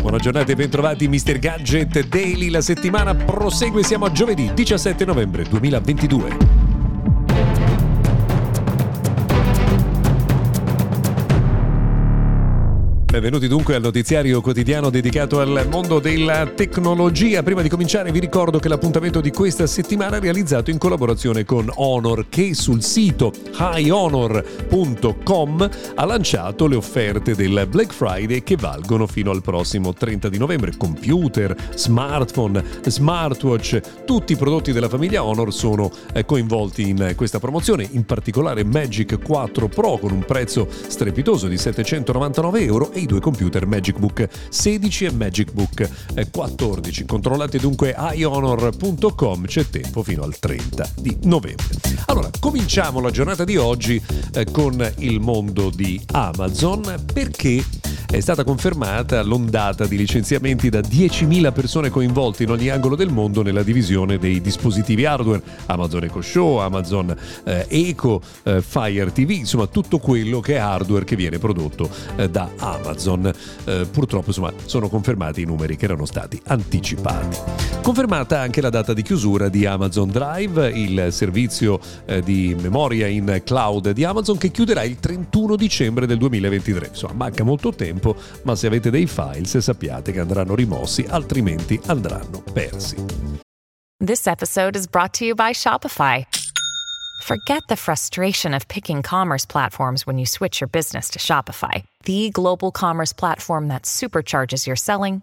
Buona giornata e bentrovati Mr. Gadget Daily. La settimana prosegue, siamo a giovedì 17 novembre 2022. Benvenuti dunque al notiziario quotidiano dedicato al mondo della tecnologia. Prima di cominciare vi ricordo che l'appuntamento di questa settimana è realizzato in collaborazione con Honor che sul sito highhonor.com ha lanciato le offerte del Black Friday che valgono fino al prossimo 30 di novembre. Computer, smartphone, smartwatch, tutti i prodotti della famiglia Honor sono eh, coinvolti in questa promozione, in particolare Magic 4 Pro con un prezzo strepitoso di 799 euro e i due computer Magic Book 16 e Magic Book 14. Controllate dunque ionor.com, c'è tempo fino al 30 di novembre. Allora, cominciamo la giornata di oggi eh, con il mondo di Amazon perché è stata confermata l'ondata di licenziamenti da 10.000 persone coinvolte in ogni angolo del mondo nella divisione dei dispositivi hardware, Amazon Echo Show, Amazon eh, Echo, eh, Fire TV, insomma tutto quello che è hardware che viene prodotto eh, da Amazon. Eh, purtroppo insomma sono confermati i numeri che erano stati anticipati. Confermata anche la data di chiusura di Amazon Drive, il servizio eh, di memoria in cloud di Amazon che chiuderà il 31 dicembre del 2023. Insomma, manca molto tempo tempo, ma se avete dei files sappiate che andranno rimossi, altrimenti andranno persi. This episode is brought to you by Shopify. Forget the frustration of picking commerce platforms when you switch your business to Shopify, the global commerce platform that supercharges your selling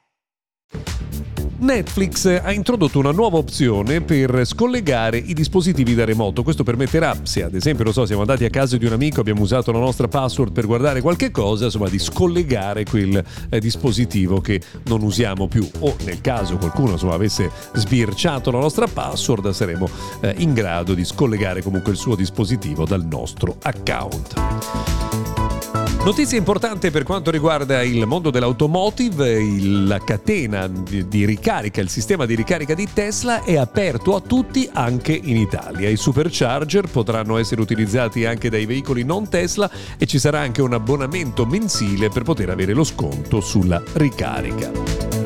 Netflix ha introdotto una nuova opzione per scollegare i dispositivi da remoto. Questo permetterà, se ad esempio, lo so, siamo andati a casa di un amico, abbiamo usato la nostra password per guardare qualche cosa, insomma, di scollegare quel eh, dispositivo che non usiamo più. O nel caso qualcuno insomma, avesse sbirciato la nostra password, saremo eh, in grado di scollegare comunque il suo dispositivo dal nostro account. Notizia importante per quanto riguarda il mondo dell'automotive, la catena di ricarica, il sistema di ricarica di Tesla è aperto a tutti anche in Italia. I supercharger potranno essere utilizzati anche dai veicoli non Tesla e ci sarà anche un abbonamento mensile per poter avere lo sconto sulla ricarica.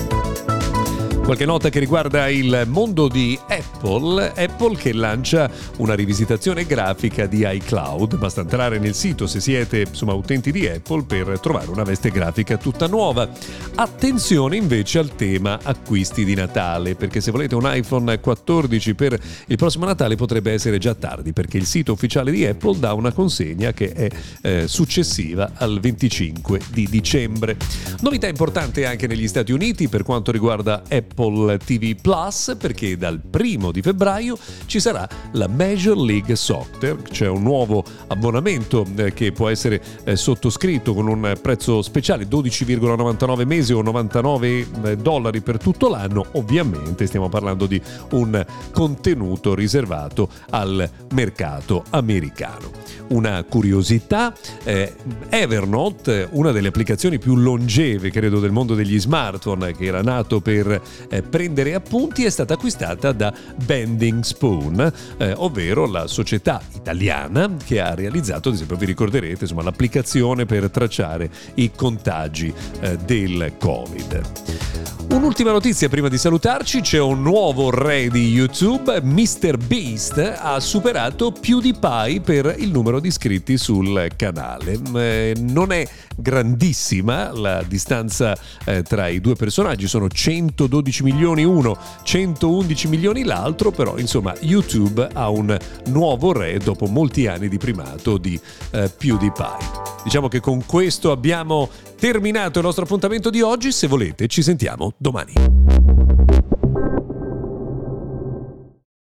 Qualche nota che riguarda il mondo di Apple, Apple che lancia una rivisitazione grafica di iCloud, basta entrare nel sito se siete insomma, utenti di Apple per trovare una veste grafica tutta nuova. Attenzione invece al tema acquisti di Natale, perché se volete un iPhone 14 per il prossimo Natale potrebbe essere già tardi, perché il sito ufficiale di Apple dà una consegna che è eh, successiva al 25 di dicembre. Novità importante anche negli Stati Uniti per quanto riguarda Apple Apple TV Plus perché dal primo di febbraio ci sarà la Major League Soccer, c'è un nuovo abbonamento eh, che può essere eh, sottoscritto con un prezzo speciale 12,99 mesi o 99 eh, dollari per tutto l'anno, ovviamente stiamo parlando di un contenuto riservato al mercato americano. Una curiosità, eh, Evernote, una delle applicazioni più longeve credo del mondo degli smartphone che era nato per eh, prendere appunti è stata acquistata da Bending Spoon, eh, ovvero la società italiana che ha realizzato, ad esempio vi ricorderete, insomma, l'applicazione per tracciare i contagi eh, del Covid. Un'ultima notizia prima di salutarci, c'è un nuovo re di YouTube, MrBeast ha superato PewDiePie per il numero di iscritti sul canale. Eh, non è grandissima la distanza eh, tra i due personaggi, sono 112 milioni uno, 111 milioni l'altro, però insomma YouTube ha un nuovo re dopo molti anni di primato di eh, PewDiePie. Diciamo che con questo abbiamo terminato il nostro appuntamento di oggi. Se volete, ci sentiamo domani.